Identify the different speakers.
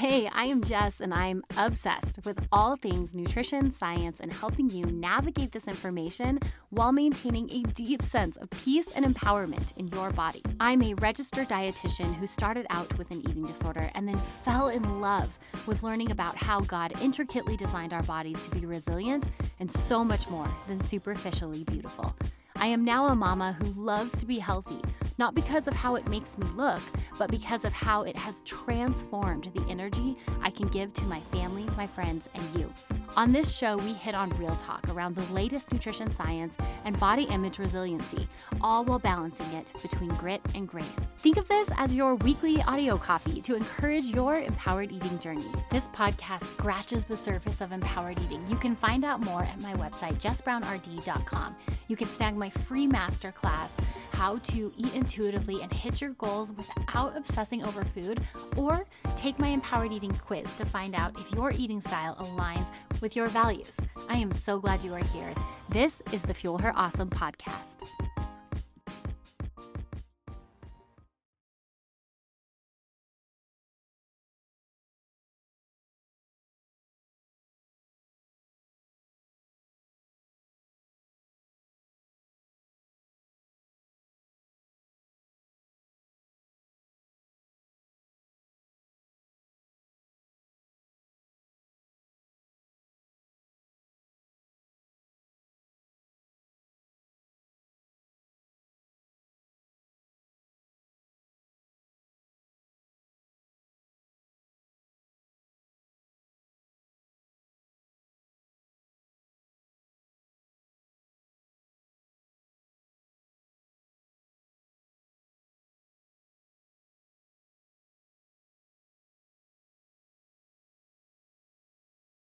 Speaker 1: Hey, I am Jess, and I'm obsessed with all things nutrition, science, and helping you navigate this information while maintaining a deep sense of peace and empowerment in your body. I'm a registered dietitian who started out with an eating disorder and then fell in love with learning about how God intricately designed our bodies to be resilient and so much more than superficially beautiful. I am now a mama who loves to be healthy, not because of how it makes me look, but because of how it has transformed the energy I can give to my family, my friends, and you. On this show, we hit on real talk around the latest nutrition science and body image resiliency, all while balancing it between grit and grace. Think of this as your weekly audio coffee to encourage your empowered eating journey. This podcast scratches the surface of empowered eating. You can find out more at my website, jessbrownrd.com. You can snag my free masterclass how to eat intuitively and hit your goals without obsessing over food, or take my empowered eating quiz to find out if your eating style aligns with your values. I am so glad you are here. This is the Fuel Her Awesome podcast.